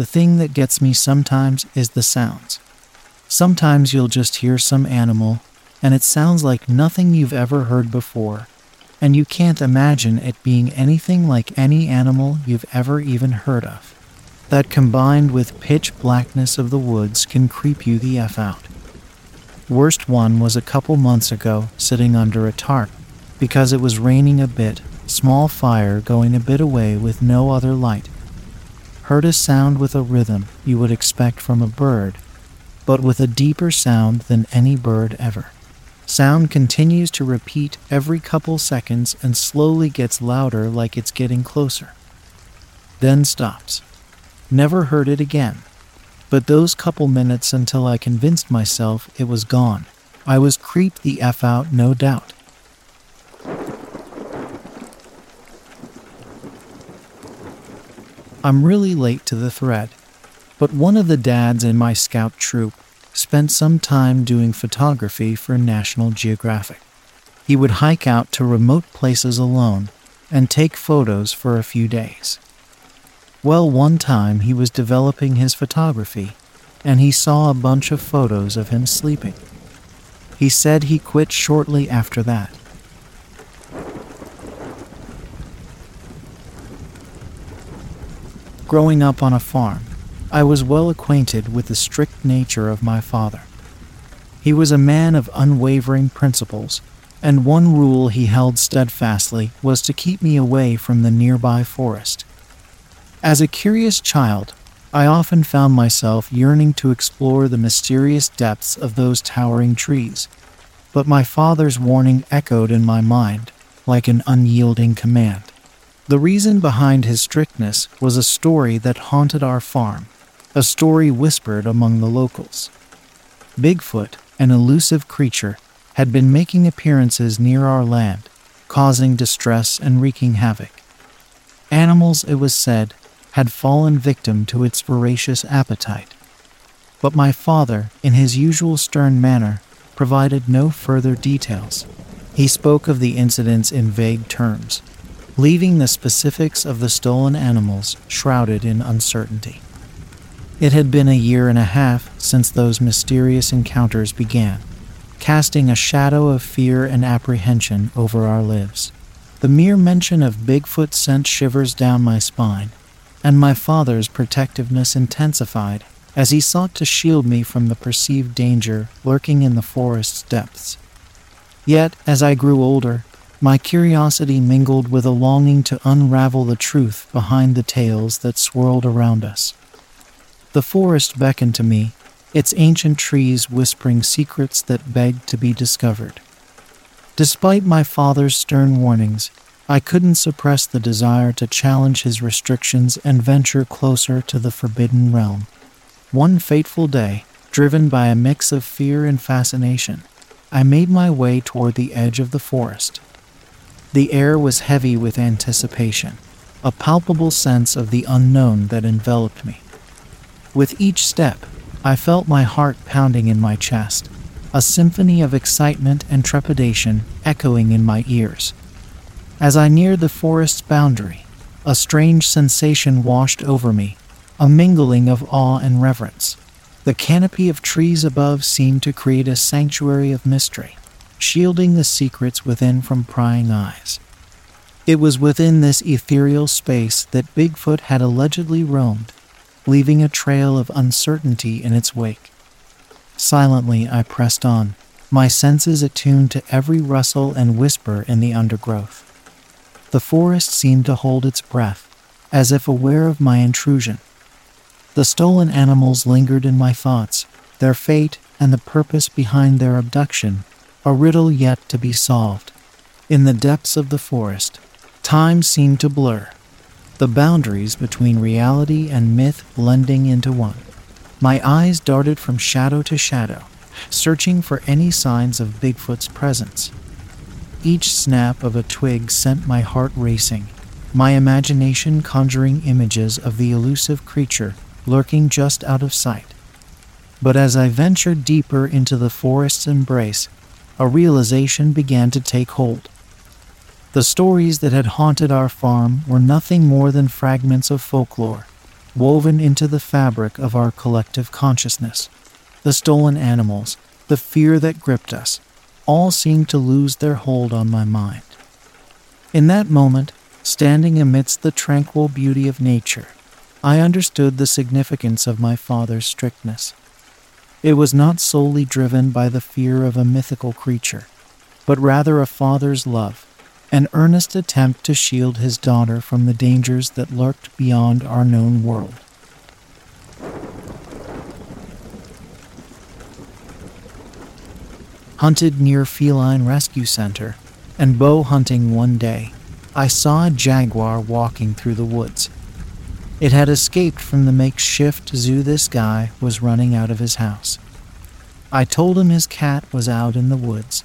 the thing that gets me sometimes is the sounds. Sometimes you'll just hear some animal, and it sounds like nothing you've ever heard before, and you can't imagine it being anything like any animal you've ever even heard of. That combined with pitch blackness of the woods can creep you the F out. Worst one was a couple months ago, sitting under a tarp. Because it was raining a bit, small fire going a bit away with no other light. Heard a sound with a rhythm you would expect from a bird, but with a deeper sound than any bird ever. Sound continues to repeat every couple seconds and slowly gets louder like it's getting closer. Then stops. Never heard it again. But those couple minutes until I convinced myself it was gone. I was creeped the F out, no doubt. I'm really late to the thread, but one of the dads in my scout troop spent some time doing photography for National Geographic. He would hike out to remote places alone and take photos for a few days. Well, one time he was developing his photography and he saw a bunch of photos of him sleeping. He said he quit shortly after that. Growing up on a farm, I was well acquainted with the strict nature of my father. He was a man of unwavering principles, and one rule he held steadfastly was to keep me away from the nearby forest. As a curious child, I often found myself yearning to explore the mysterious depths of those towering trees, but my father's warning echoed in my mind like an unyielding command. The reason behind his strictness was a story that haunted our farm a story whispered among the locals. Bigfoot, an elusive creature, had been making appearances near our land, causing distress and wreaking havoc. Animals, it was said, had fallen victim to its voracious appetite. But my father, in his usual stern manner, provided no further details. He spoke of the incidents in vague terms, leaving the specifics of the stolen animals shrouded in uncertainty. It had been a year and a half since those mysterious encounters began, casting a shadow of fear and apprehension over our lives. The mere mention of Bigfoot sent shivers down my spine, and my father's protectiveness intensified as he sought to shield me from the perceived danger lurking in the forest's depths. Yet, as I grew older, my curiosity mingled with a longing to unravel the truth behind the tales that swirled around us. The forest beckoned to me, its ancient trees whispering secrets that begged to be discovered. Despite my father's stern warnings, I couldn't suppress the desire to challenge his restrictions and venture closer to the forbidden realm. One fateful day, driven by a mix of fear and fascination, I made my way toward the edge of the forest. The air was heavy with anticipation, a palpable sense of the unknown that enveloped me. With each step, I felt my heart pounding in my chest, a symphony of excitement and trepidation echoing in my ears. As I neared the forest's boundary, a strange sensation washed over me, a mingling of awe and reverence. The canopy of trees above seemed to create a sanctuary of mystery, shielding the secrets within from prying eyes. It was within this ethereal space that Bigfoot had allegedly roamed, leaving a trail of uncertainty in its wake. Silently, I pressed on, my senses attuned to every rustle and whisper in the undergrowth. The forest seemed to hold its breath, as if aware of my intrusion. The stolen animals lingered in my thoughts, their fate and the purpose behind their abduction, a riddle yet to be solved. In the depths of the forest, time seemed to blur, the boundaries between reality and myth blending into one. My eyes darted from shadow to shadow, searching for any signs of Bigfoot's presence. Each snap of a twig sent my heart racing, my imagination conjuring images of the elusive creature lurking just out of sight. But as I ventured deeper into the forest's embrace, a realization began to take hold. The stories that had haunted our farm were nothing more than fragments of folklore, woven into the fabric of our collective consciousness. The stolen animals, the fear that gripped us, all seemed to lose their hold on my mind. In that moment, standing amidst the tranquil beauty of nature, I understood the significance of my father's strictness. It was not solely driven by the fear of a mythical creature, but rather a father's love, an earnest attempt to shield his daughter from the dangers that lurked beyond our known world. Hunted near Feline Rescue Center and bow hunting one day, I saw a jaguar walking through the woods. It had escaped from the makeshift zoo this guy was running out of his house. I told him his cat was out in the woods.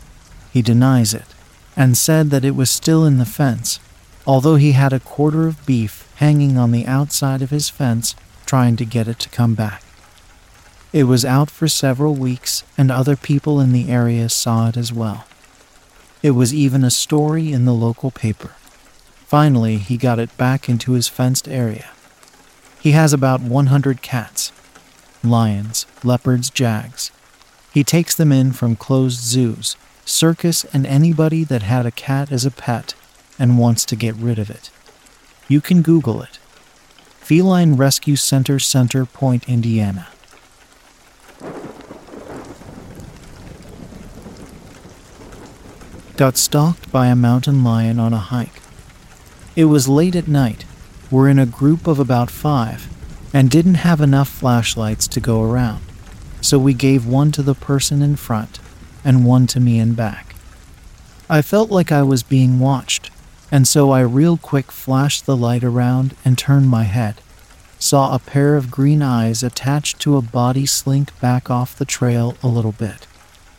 He denies it and said that it was still in the fence, although he had a quarter of beef hanging on the outside of his fence trying to get it to come back. It was out for several weeks, and other people in the area saw it as well. It was even a story in the local paper. Finally, he got it back into his fenced area. He has about 100 cats lions, leopards, jags. He takes them in from closed zoos, circus, and anybody that had a cat as a pet and wants to get rid of it. You can Google it Feline Rescue Center, Center Point, Indiana. Got stalked by a mountain lion on a hike. It was late at night were in a group of about five and didn't have enough flashlights to go around, so we gave one to the person in front and one to me in back. I felt like I was being watched, and so I real quick flashed the light around and turned my head. Saw a pair of green eyes attached to a body slink back off the trail a little bit.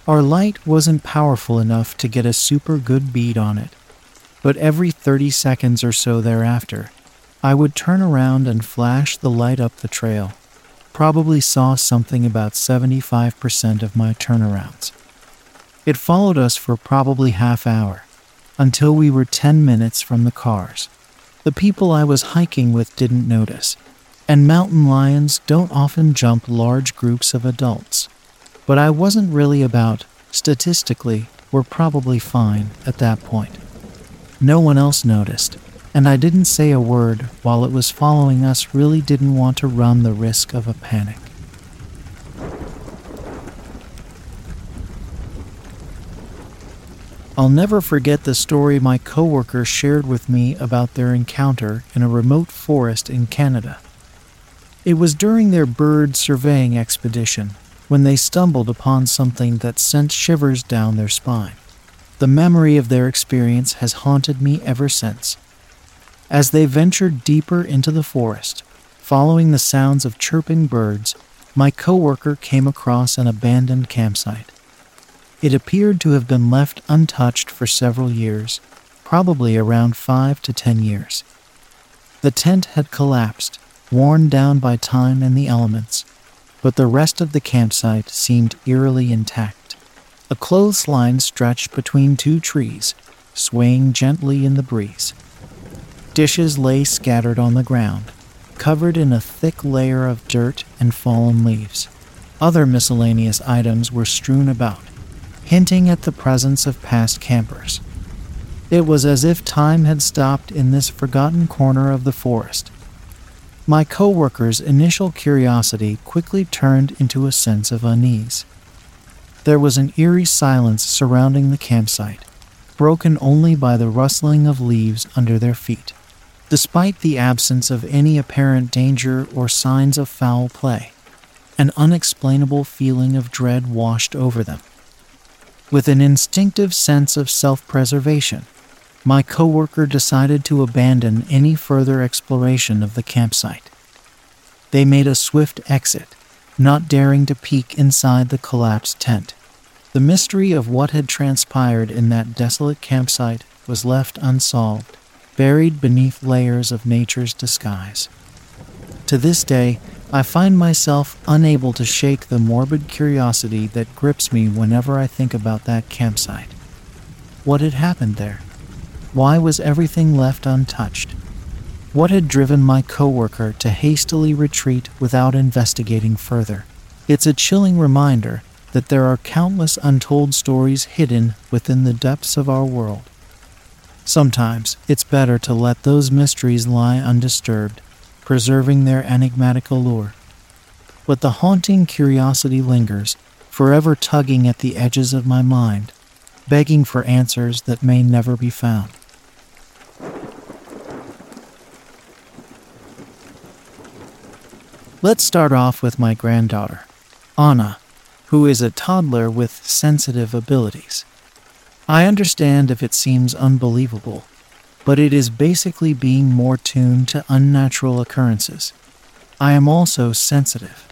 Our light wasn't powerful enough to get a super good bead on it, but every 30 seconds or so thereafter, I would turn around and flash the light up the trail. Probably saw something about 75% of my turnarounds. It followed us for probably half hour, until we were 10 minutes from the cars. The people I was hiking with didn't notice, and mountain lions don't often jump large groups of adults. But I wasn't really about, statistically, we're probably fine at that point. No one else noticed, and I didn't say a word while it was following us, really didn't want to run the risk of a panic. I'll never forget the story my coworker shared with me about their encounter in a remote forest in Canada. It was during their bird surveying expedition when they stumbled upon something that sent shivers down their spine. The memory of their experience has haunted me ever since, as they ventured deeper into the forest, following the sounds of chirping birds, my coworker came across an abandoned campsite. It appeared to have been left untouched for several years, probably around five to ten years. The tent had collapsed, worn down by time and the elements, but the rest of the campsite seemed eerily intact. A clothesline stretched between two trees, swaying gently in the breeze. Dishes lay scattered on the ground, covered in a thick layer of dirt and fallen leaves. Other miscellaneous items were strewn about, hinting at the presence of past campers. It was as if time had stopped in this forgotten corner of the forest. My coworker's initial curiosity quickly turned into a sense of unease. There was an eerie silence surrounding the campsite, broken only by the rustling of leaves under their feet. Despite the absence of any apparent danger or signs of foul play, an unexplainable feeling of dread washed over them. With an instinctive sense of self preservation, my coworker decided to abandon any further exploration of the campsite. They made a swift exit, not daring to peek inside the collapsed tent. The mystery of what had transpired in that desolate campsite was left unsolved buried beneath layers of nature's disguise. To this day, I find myself unable to shake the morbid curiosity that grips me whenever I think about that campsite. What had happened there? Why was everything left untouched? What had driven my coworker to hastily retreat without investigating further? It's a chilling reminder that there are countless untold stories hidden within the depths of our world. Sometimes it's better to let those mysteries lie undisturbed, preserving their enigmatic allure. But the haunting curiosity lingers, forever tugging at the edges of my mind, begging for answers that may never be found. Let's start off with my granddaughter, Anna, who is a toddler with sensitive abilities. I understand if it seems unbelievable, but it is basically being more tuned to unnatural occurrences. I am also sensitive.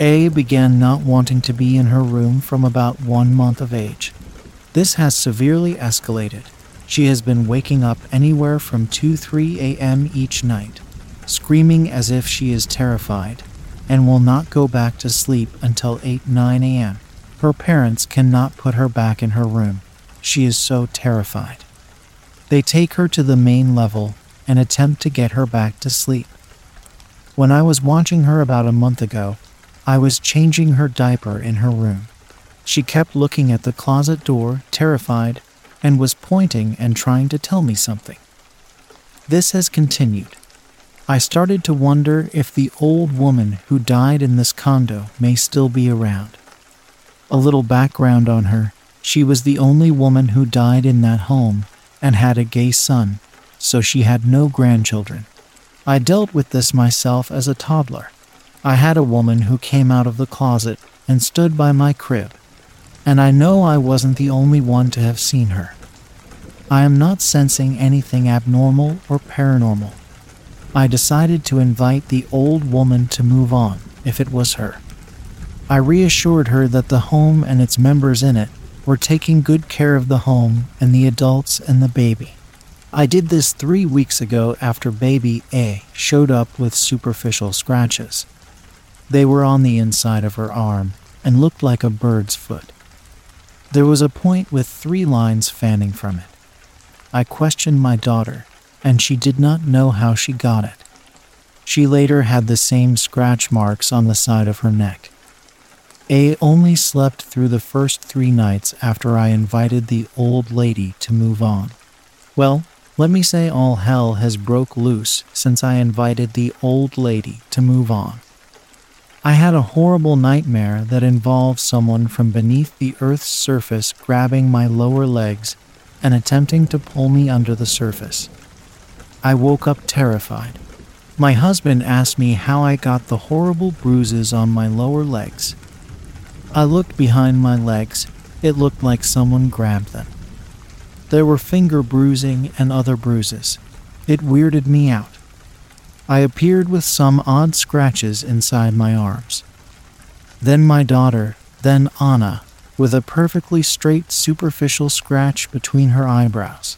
A began not wanting to be in her room from about one month of age. This has severely escalated. She has been waking up anywhere from 2 3 a.m. each night, screaming as if she is terrified, and will not go back to sleep until 8 9 a.m. Her parents cannot put her back in her room. She is so terrified. They take her to the main level and attempt to get her back to sleep. When I was watching her about a month ago, I was changing her diaper in her room. She kept looking at the closet door, terrified, and was pointing and trying to tell me something. This has continued. I started to wonder if the old woman who died in this condo may still be around. A little background on her she was the only woman who died in that home and had a gay son, so she had no grandchildren. I dealt with this myself as a toddler. I had a woman who came out of the closet and stood by my crib, and I know I wasn't the only one to have seen her. I am not sensing anything abnormal or paranormal. I decided to invite the old woman to move on if it was her. I reassured her that the home and its members in it were taking good care of the home and the adults and the baby. I did this three weeks ago after baby A showed up with superficial scratches. They were on the inside of her arm and looked like a bird's foot. There was a point with three lines fanning from it. I questioned my daughter, and she did not know how she got it. She later had the same scratch marks on the side of her neck. A only slept through the first three nights after I invited the old lady to move on. Well, let me say all hell has broke loose since I invited the old lady to move on. I had a horrible nightmare that involved someone from beneath the earth's surface grabbing my lower legs and attempting to pull me under the surface. I woke up terrified. My husband asked me how I got the horrible bruises on my lower legs I looked behind my legs. It looked like someone grabbed them. There were finger bruising and other bruises. It weirded me out. I appeared with some odd scratches inside my arms. Then my daughter, then Anna, with a perfectly straight superficial scratch between her eyebrows.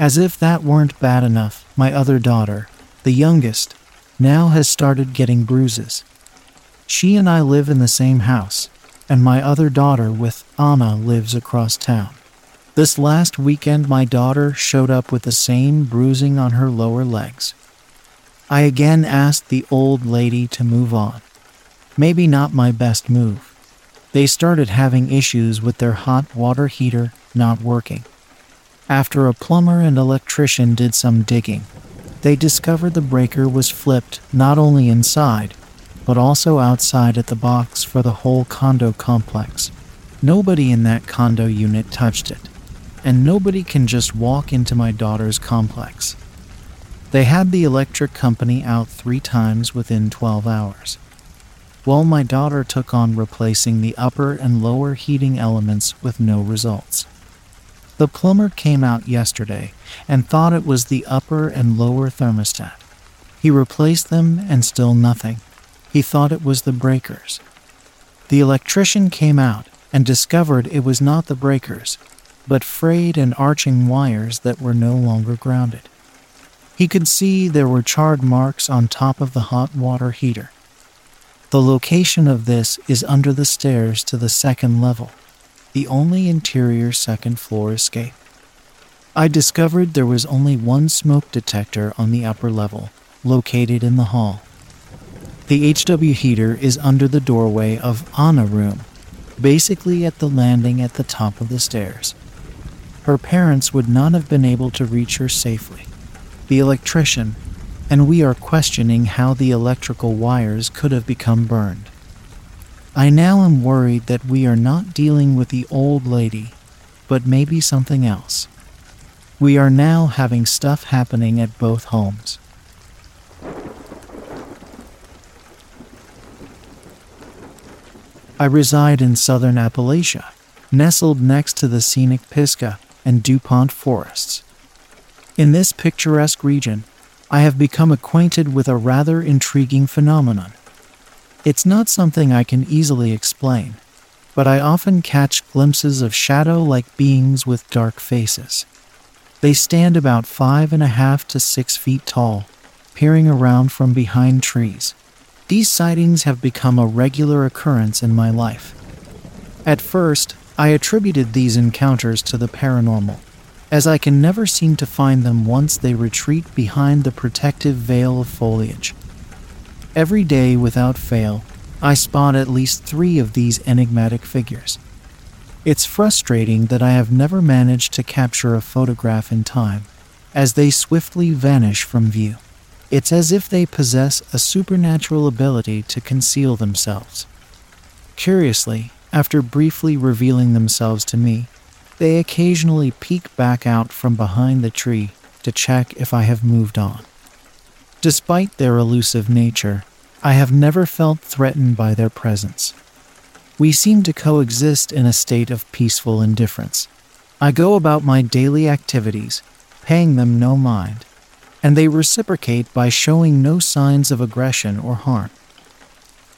As if that weren't bad enough, my other daughter, the youngest, now has started getting bruises. She and I live in the same house, and my other daughter with Anna lives across town. This last weekend, my daughter showed up with the same bruising on her lower legs. I again asked the old lady to move on. Maybe not my best move. They started having issues with their hot water heater not working. After a plumber and electrician did some digging, they discovered the breaker was flipped not only inside, but also outside at the box for the whole condo complex. Nobody in that condo unit touched it, and nobody can just walk into my daughter's complex. They had the electric company out three times within 12 hours. While my daughter took on replacing the upper and lower heating elements with no results. The plumber came out yesterday and thought it was the upper and lower thermostat. He replaced them and still nothing. He thought it was the breakers. The electrician came out and discovered it was not the breakers, but frayed and arching wires that were no longer grounded. He could see there were charred marks on top of the hot water heater. The location of this is under the stairs to the second level, the only interior second floor escape. I discovered there was only one smoke detector on the upper level, located in the hall. The HW heater is under the doorway of Anna room, basically at the landing at the top of the stairs. Her parents would not have been able to reach her safely. The electrician, and we are questioning how the electrical wires could have become burned. I now am worried that we are not dealing with the old lady, but maybe something else. We are now having stuff happening at both homes. I reside in southern Appalachia, nestled next to the scenic Pisgah and DuPont forests. In this picturesque region, I have become acquainted with a rather intriguing phenomenon. It's not something I can easily explain, but I often catch glimpses of shadow like beings with dark faces. They stand about five and a half to six feet tall, peering around from behind trees. These sightings have become a regular occurrence in my life. At first, I attributed these encounters to the paranormal, as I can never seem to find them once they retreat behind the protective veil of foliage. Every day, without fail, I spot at least three of these enigmatic figures. It's frustrating that I have never managed to capture a photograph in time, as they swiftly vanish from view. It's as if they possess a supernatural ability to conceal themselves. Curiously, after briefly revealing themselves to me, they occasionally peek back out from behind the tree to check if I have moved on. Despite their elusive nature, I have never felt threatened by their presence. We seem to coexist in a state of peaceful indifference. I go about my daily activities, paying them no mind, and they reciprocate by showing no signs of aggression or harm.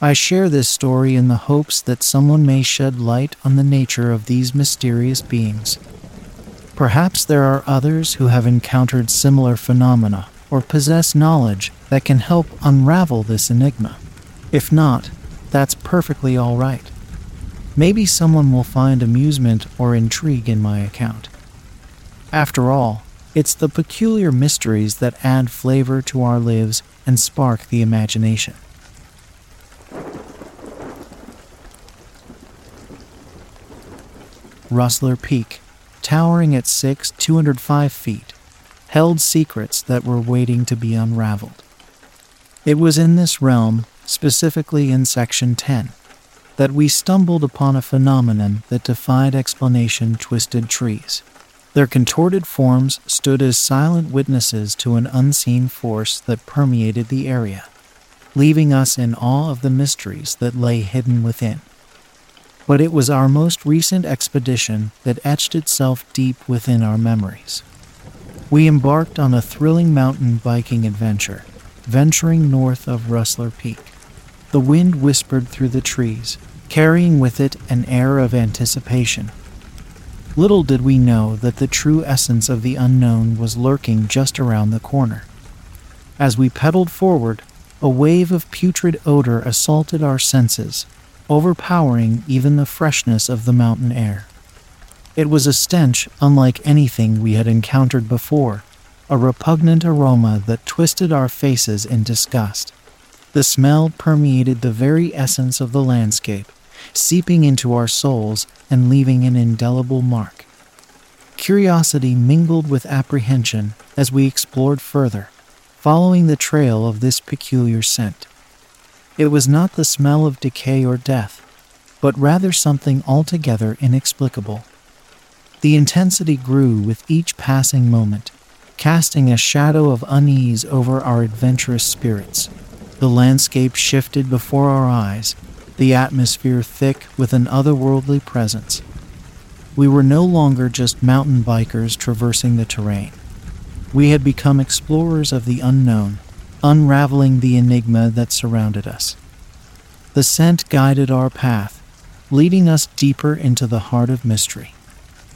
I share this story in the hopes that someone may shed light on the nature of these mysterious beings. Perhaps there are others who have encountered similar phenomena or possess knowledge that can help unravel this enigma. If not, that's perfectly all right. Maybe someone will find amusement or intrigue in my account. After all, it's the peculiar mysteries that add flavor to our lives and spark the imagination. Rustler Peak, towering at 6, 205 feet, held secrets that were waiting to be unraveled. It was in this realm, specifically in Section 10, that we stumbled upon a phenomenon that defied explanation twisted trees. Their contorted forms stood as silent witnesses to an unseen force that permeated the area, leaving us in awe of the mysteries that lay hidden within. But it was our most recent expedition that etched itself deep within our memories. We embarked on a thrilling mountain biking adventure, venturing north of Rustler Peak. The wind whispered through the trees, carrying with it an air of anticipation. Little did we know that the true essence of the unknown was lurking just around the corner. As we pedaled forward, a wave of putrid odor assaulted our senses, overpowering even the freshness of the mountain air. It was a stench unlike anything we had encountered before, a repugnant aroma that twisted our faces in disgust. The smell permeated the very essence of the landscape, seeping into our souls and leaving an indelible mark. Curiosity mingled with apprehension as we explored further, following the trail of this peculiar scent. It was not the smell of decay or death, but rather something altogether inexplicable. The intensity grew with each passing moment, casting a shadow of unease over our adventurous spirits. The landscape shifted before our eyes, the atmosphere thick with an otherworldly presence. We were no longer just mountain bikers traversing the terrain. We had become explorers of the unknown, unraveling the enigma that surrounded us. The scent guided our path, leading us deeper into the heart of mystery.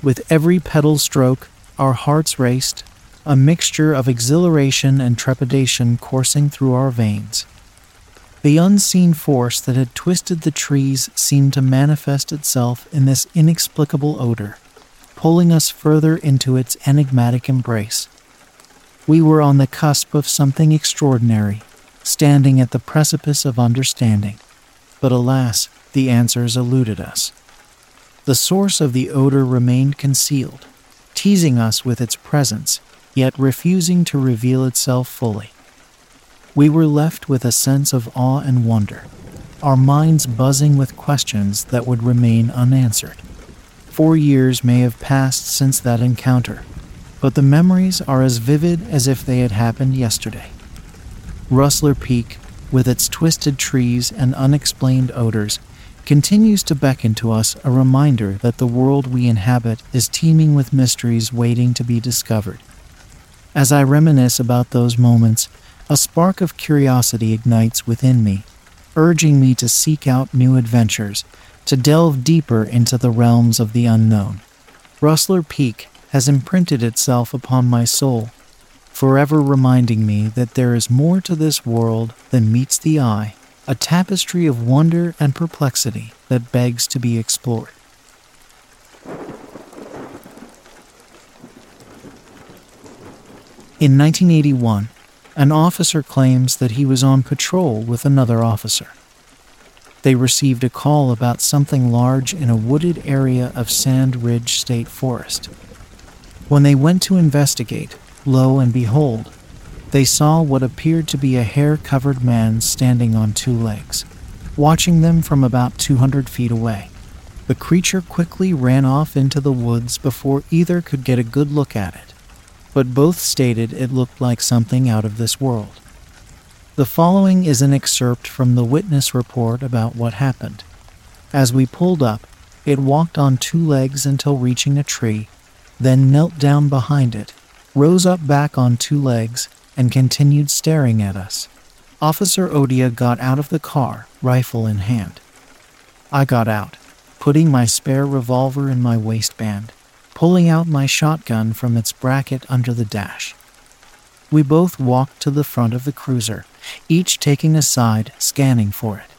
With every pedal stroke, our hearts raced, a mixture of exhilaration and trepidation coursing through our veins. The unseen force that had twisted the trees seemed to manifest itself in this inexplicable odor, pulling us further into its enigmatic embrace. We were on the cusp of something extraordinary, standing at the precipice of understanding. But alas, the answers eluded us. The source of the odor remained concealed, teasing us with its presence, yet refusing to reveal itself fully. We were left with a sense of awe and wonder, our minds buzzing with questions that would remain unanswered. Four years may have passed since that encounter, but the memories are as vivid as if they had happened yesterday. Rustler Peak, with its twisted trees and unexplained odors, continues to beckon to us a reminder that the world we inhabit is teeming with mysteries waiting to be discovered. As I reminisce about those moments, a spark of curiosity ignites within me, urging me to seek out new adventures, to delve deeper into the realms of the unknown. Rustler Peak has imprinted itself upon my soul, forever reminding me that there is more to this world than meets the eye, a tapestry of wonder and perplexity that begs to be explored. In 1981, an officer claims that he was on patrol with another officer. They received a call about something large in a wooded area of Sand Ridge State Forest. When they went to investigate, lo and behold, they saw what appeared to be a hair covered man standing on two legs, watching them from about 200 feet away. The creature quickly ran off into the woods before either could get a good look at it but both stated it looked like something out of this world. The following is an excerpt from the witness report about what happened. As we pulled up, it walked on two legs until reaching a tree, then knelt down behind it, rose up back on two legs, and continued staring at us. Officer Odia got out of the car, rifle in hand. I got out, putting my spare revolver in my waistband pulling out my shotgun from its bracket under the dash. We both walked to the front of the cruiser, each taking a side, scanning for it.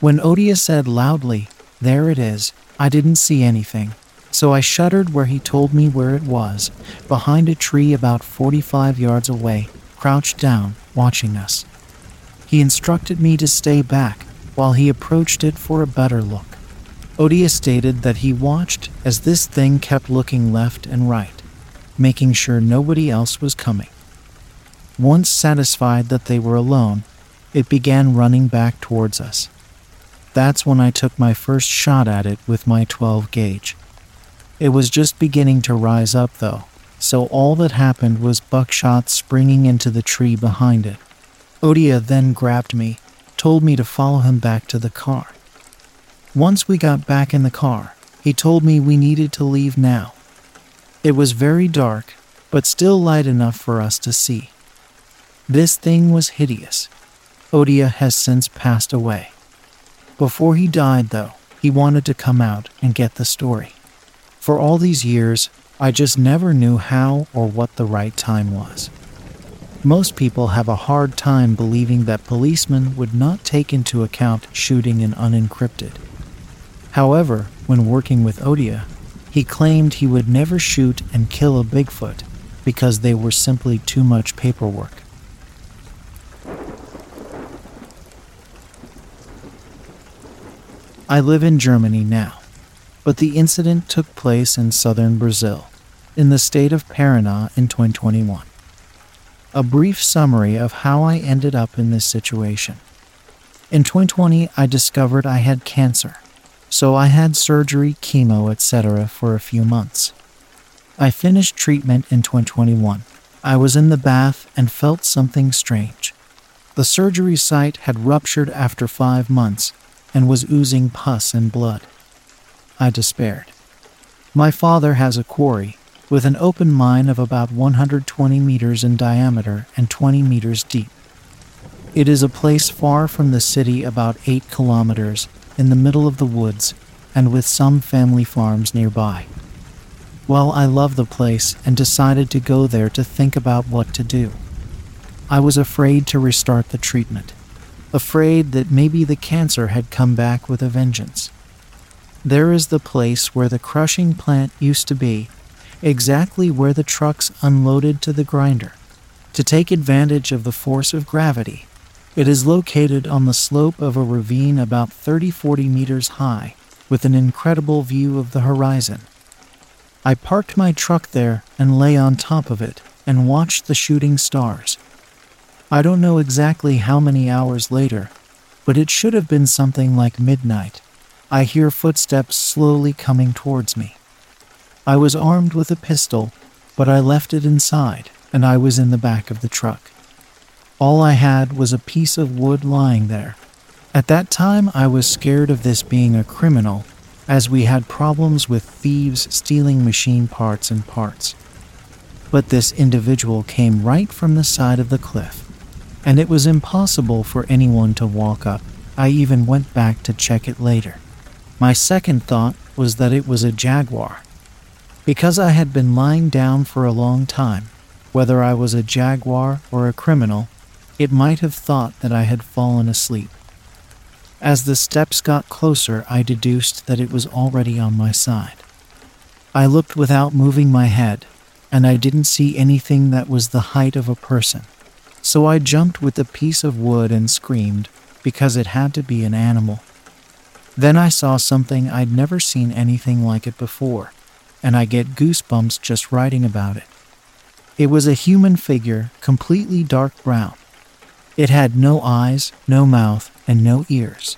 When Odia said loudly, There it is, I didn't see anything, so I shuddered where he told me where it was, behind a tree about 45 yards away, crouched down, watching us. He instructed me to stay back while he approached it for a better look. Odia stated that he watched as this thing kept looking left and right, making sure nobody else was coming. Once satisfied that they were alone, it began running back towards us. That's when I took my first shot at it with my 12 gauge. It was just beginning to rise up, though, so all that happened was buckshot springing into the tree behind it. Odia then grabbed me, told me to follow him back to the car. Once we got back in the car, he told me we needed to leave now. It was very dark, but still light enough for us to see. This thing was hideous. Odia has since passed away. Before he died, though, he wanted to come out and get the story. For all these years, I just never knew how or what the right time was. Most people have a hard time believing that policemen would not take into account shooting an unencrypted. However, when working with Odia, he claimed he would never shoot and kill a Bigfoot because they were simply too much paperwork. I live in Germany now, but the incident took place in southern Brazil, in the state of Paraná in 2021. A brief summary of how I ended up in this situation. In 2020, I discovered I had cancer so I had surgery, chemo, etc. for a few months. I finished treatment in 2021. I was in the bath and felt something strange. The surgery site had ruptured after five months and was oozing pus and blood. I despaired. My father has a quarry with an open mine of about 120 meters in diameter and 20 meters deep. It is a place far from the city, about 8 kilometers, in the middle of the woods and with some family farms nearby. Well, I loved the place and decided to go there to think about what to do. I was afraid to restart the treatment, afraid that maybe the cancer had come back with a vengeance. There is the place where the crushing plant used to be, exactly where the trucks unloaded to the grinder. To take advantage of the force of gravity, it is located on the slope of a ravine about 30 40 meters high, with an incredible view of the horizon. I parked my truck there and lay on top of it and watched the shooting stars. I don't know exactly how many hours later, but it should have been something like midnight. I hear footsteps slowly coming towards me. I was armed with a pistol, but I left it inside and I was in the back of the truck. All I had was a piece of wood lying there. At that time, I was scared of this being a criminal, as we had problems with thieves stealing machine parts and parts. But this individual came right from the side of the cliff, and it was impossible for anyone to walk up. I even went back to check it later. My second thought was that it was a jaguar. Because I had been lying down for a long time, whether I was a jaguar or a criminal, it might have thought that I had fallen asleep. As the steps got closer, I deduced that it was already on my side. I looked without moving my head, and I didn't see anything that was the height of a person. So I jumped with a piece of wood and screamed because it had to be an animal. Then I saw something I'd never seen anything like it before, and I get goosebumps just writing about it. It was a human figure, completely dark brown. It had no eyes, no mouth, and no ears.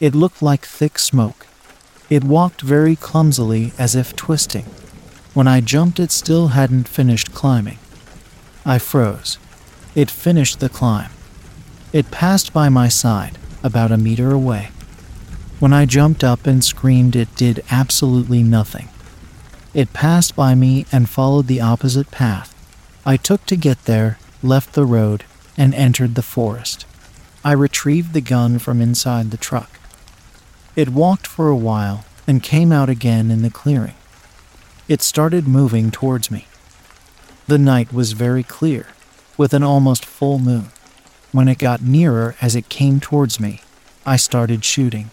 It looked like thick smoke. It walked very clumsily as if twisting. When I jumped, it still hadn't finished climbing. I froze. It finished the climb. It passed by my side, about a meter away. When I jumped up and screamed, it did absolutely nothing. It passed by me and followed the opposite path. I took to get there, left the road, and entered the forest. I retrieved the gun from inside the truck. It walked for a while and came out again in the clearing. It started moving towards me. The night was very clear, with an almost full moon. When it got nearer as it came towards me, I started shooting.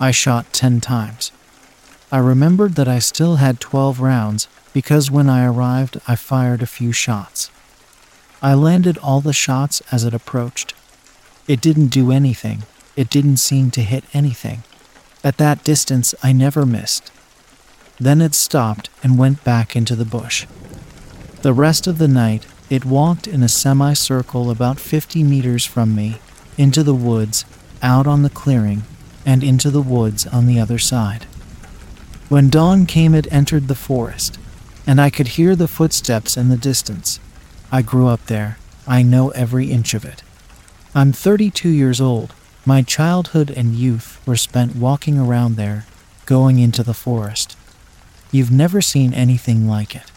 I shot 10 times. I remembered that I still had 12 rounds because when I arrived, I fired a few shots. I landed all the shots as it approached. It didn't do anything, it didn't seem to hit anything. At that distance, I never missed. Then it stopped and went back into the bush. The rest of the night, it walked in a semicircle about 50 meters from me, into the woods, out on the clearing, and into the woods on the other side. When dawn came, it entered the forest and I could hear the footsteps in the distance. I grew up there. I know every inch of it. I'm 32 years old. My childhood and youth were spent walking around there, going into the forest. You've never seen anything like it.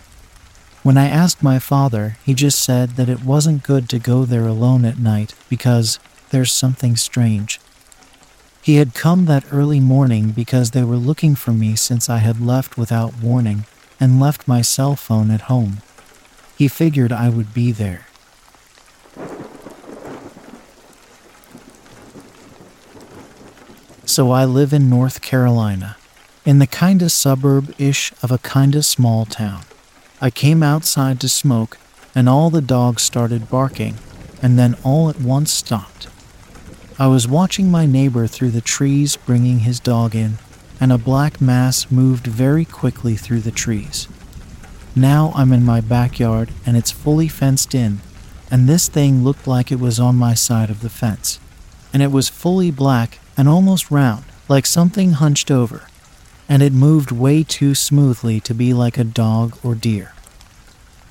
When I asked my father, he just said that it wasn't good to go there alone at night because there's something strange. He had come that early morning because they were looking for me since I had left without warning and left my cell phone at home. He figured I would be there. So I live in North Carolina, in the kinda suburb ish of a kinda small town. I came outside to smoke, and all the dogs started barking, and then all at once stopped. I was watching my neighbor through the trees bringing his dog in and a black mass moved very quickly through the trees. Now I'm in my backyard and it's fully fenced in, and this thing looked like it was on my side of the fence. And it was fully black and almost round, like something hunched over, and it moved way too smoothly to be like a dog or deer.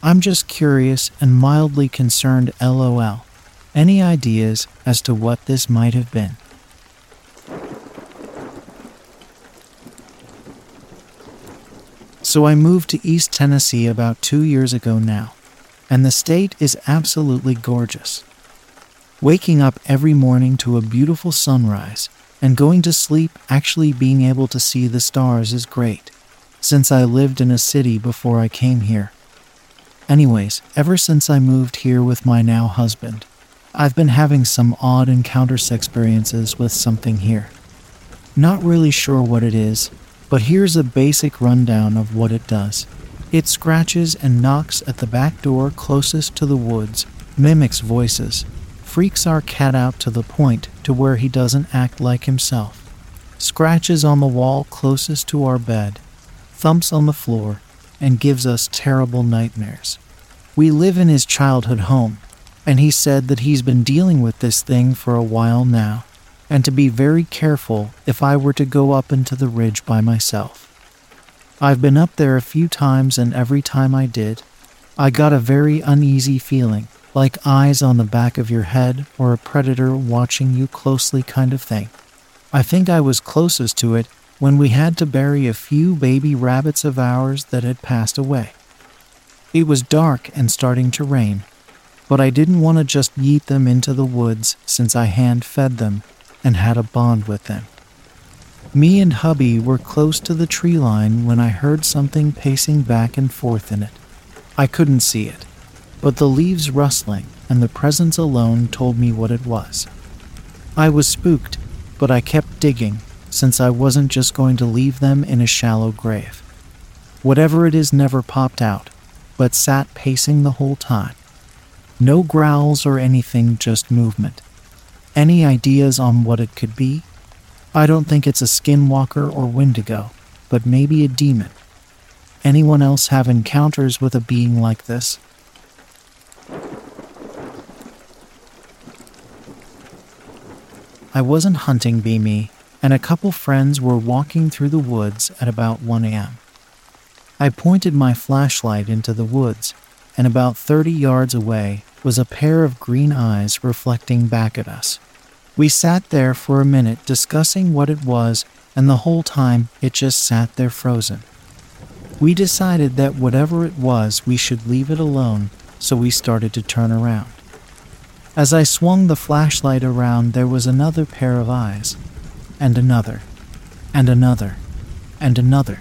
I'm just curious and mildly concerned, lol. Any ideas as to what this might have been? So I moved to East Tennessee about two years ago now, and the state is absolutely gorgeous. Waking up every morning to a beautiful sunrise and going to sleep actually being able to see the stars is great, since I lived in a city before I came here. Anyways, ever since I moved here with my now husband, I've been having some odd encounters experiences with something here. Not really sure what it is, But here's a basic rundown of what it does it scratches and knocks at the back door closest to the woods, mimics voices, freaks our cat out to the point to where he doesn't act like himself, scratches on the wall closest to our bed, thumps on the floor, and gives us terrible nightmares. We live in his childhood home, and he said that he's been dealing with this thing for a while now, and to be very careful if I were to go up into the ridge by myself. I've been up there a few times, and every time I did, I got a very uneasy feeling, like eyes on the back of your head or a predator watching you closely kind of thing. I think I was closest to it when we had to bury a few baby rabbits of ours that had passed away. It was dark and starting to rain, but I didn't want to just yeet them into the woods since I hand fed them and had a bond with them. Me and hubby were close to the tree line when I heard something pacing back and forth in it. I couldn't see it, but the leaves rustling and the presence alone told me what it was. I was spooked, but I kept digging since I wasn't just going to leave them in a shallow grave. Whatever it is never popped out, but sat pacing the whole time. No growls or anything, just movement. Any ideas on what it could be? I don't think it's a skinwalker or wendigo, but maybe a demon. Anyone else have encounters with a being like this? I wasn't hunting Beamy, and a couple friends were walking through the woods at about 1 a.m. I pointed my flashlight into the woods, and about 30 yards away was a pair of green eyes reflecting back at us. We sat there for a minute discussing what it was, and the whole time it just sat there frozen. We decided that whatever it was, we should leave it alone, so we started to turn around. As I swung the flashlight around, there was another pair of eyes, and another, and another, and another.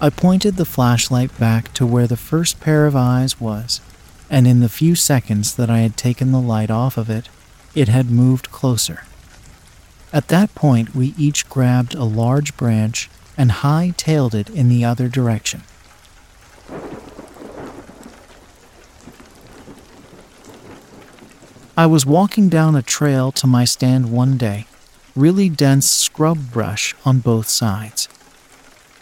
I pointed the flashlight back to where the first pair of eyes was, and in the few seconds that I had taken the light off of it, it had moved closer. At that point, we each grabbed a large branch and high tailed it in the other direction. I was walking down a trail to my stand one day, really dense scrub brush on both sides.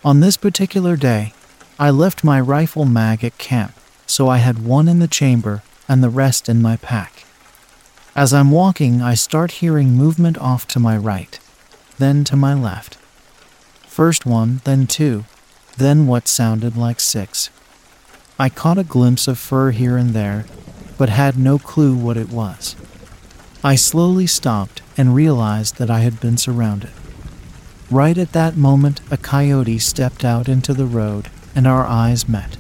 On this particular day, I left my rifle mag at camp, so I had one in the chamber and the rest in my pack. As I'm walking, I start hearing movement off to my right, then to my left. First one, then two, then what sounded like six. I caught a glimpse of fur here and there, but had no clue what it was. I slowly stopped and realized that I had been surrounded. Right at that moment, a coyote stepped out into the road and our eyes met.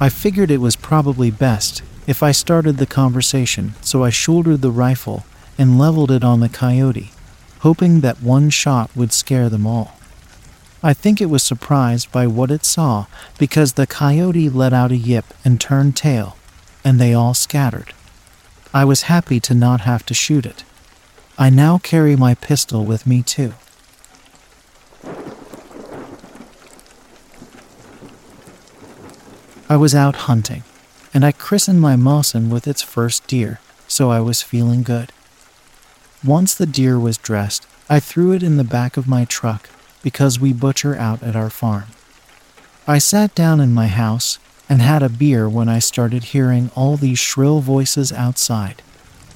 I figured it was probably best if I started the conversation, so I shouldered the rifle and leveled it on the coyote, hoping that one shot would scare them all. I think it was surprised by what it saw because the coyote let out a yip and turned tail, and they all scattered. I was happy to not have to shoot it. I now carry my pistol with me too. I was out hunting and I christened my Mosin with its first deer, so I was feeling good. Once the deer was dressed, I threw it in the back of my truck because we butcher out at our farm. I sat down in my house and had a beer when I started hearing all these shrill voices outside,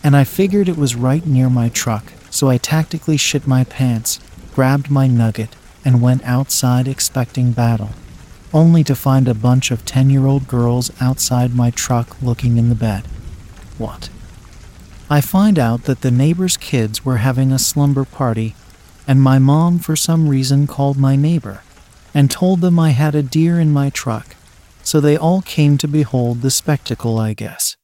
and I figured it was right near my truck, so I tactically shit my pants, grabbed my nugget, and went outside expecting battle only to find a bunch of 10 year old girls outside my truck looking in the bed. What? I find out that the neighbor's kids were having a slumber party, and my mom, for some reason, called my neighbor and told them I had a deer in my truck, so they all came to behold the spectacle, I guess.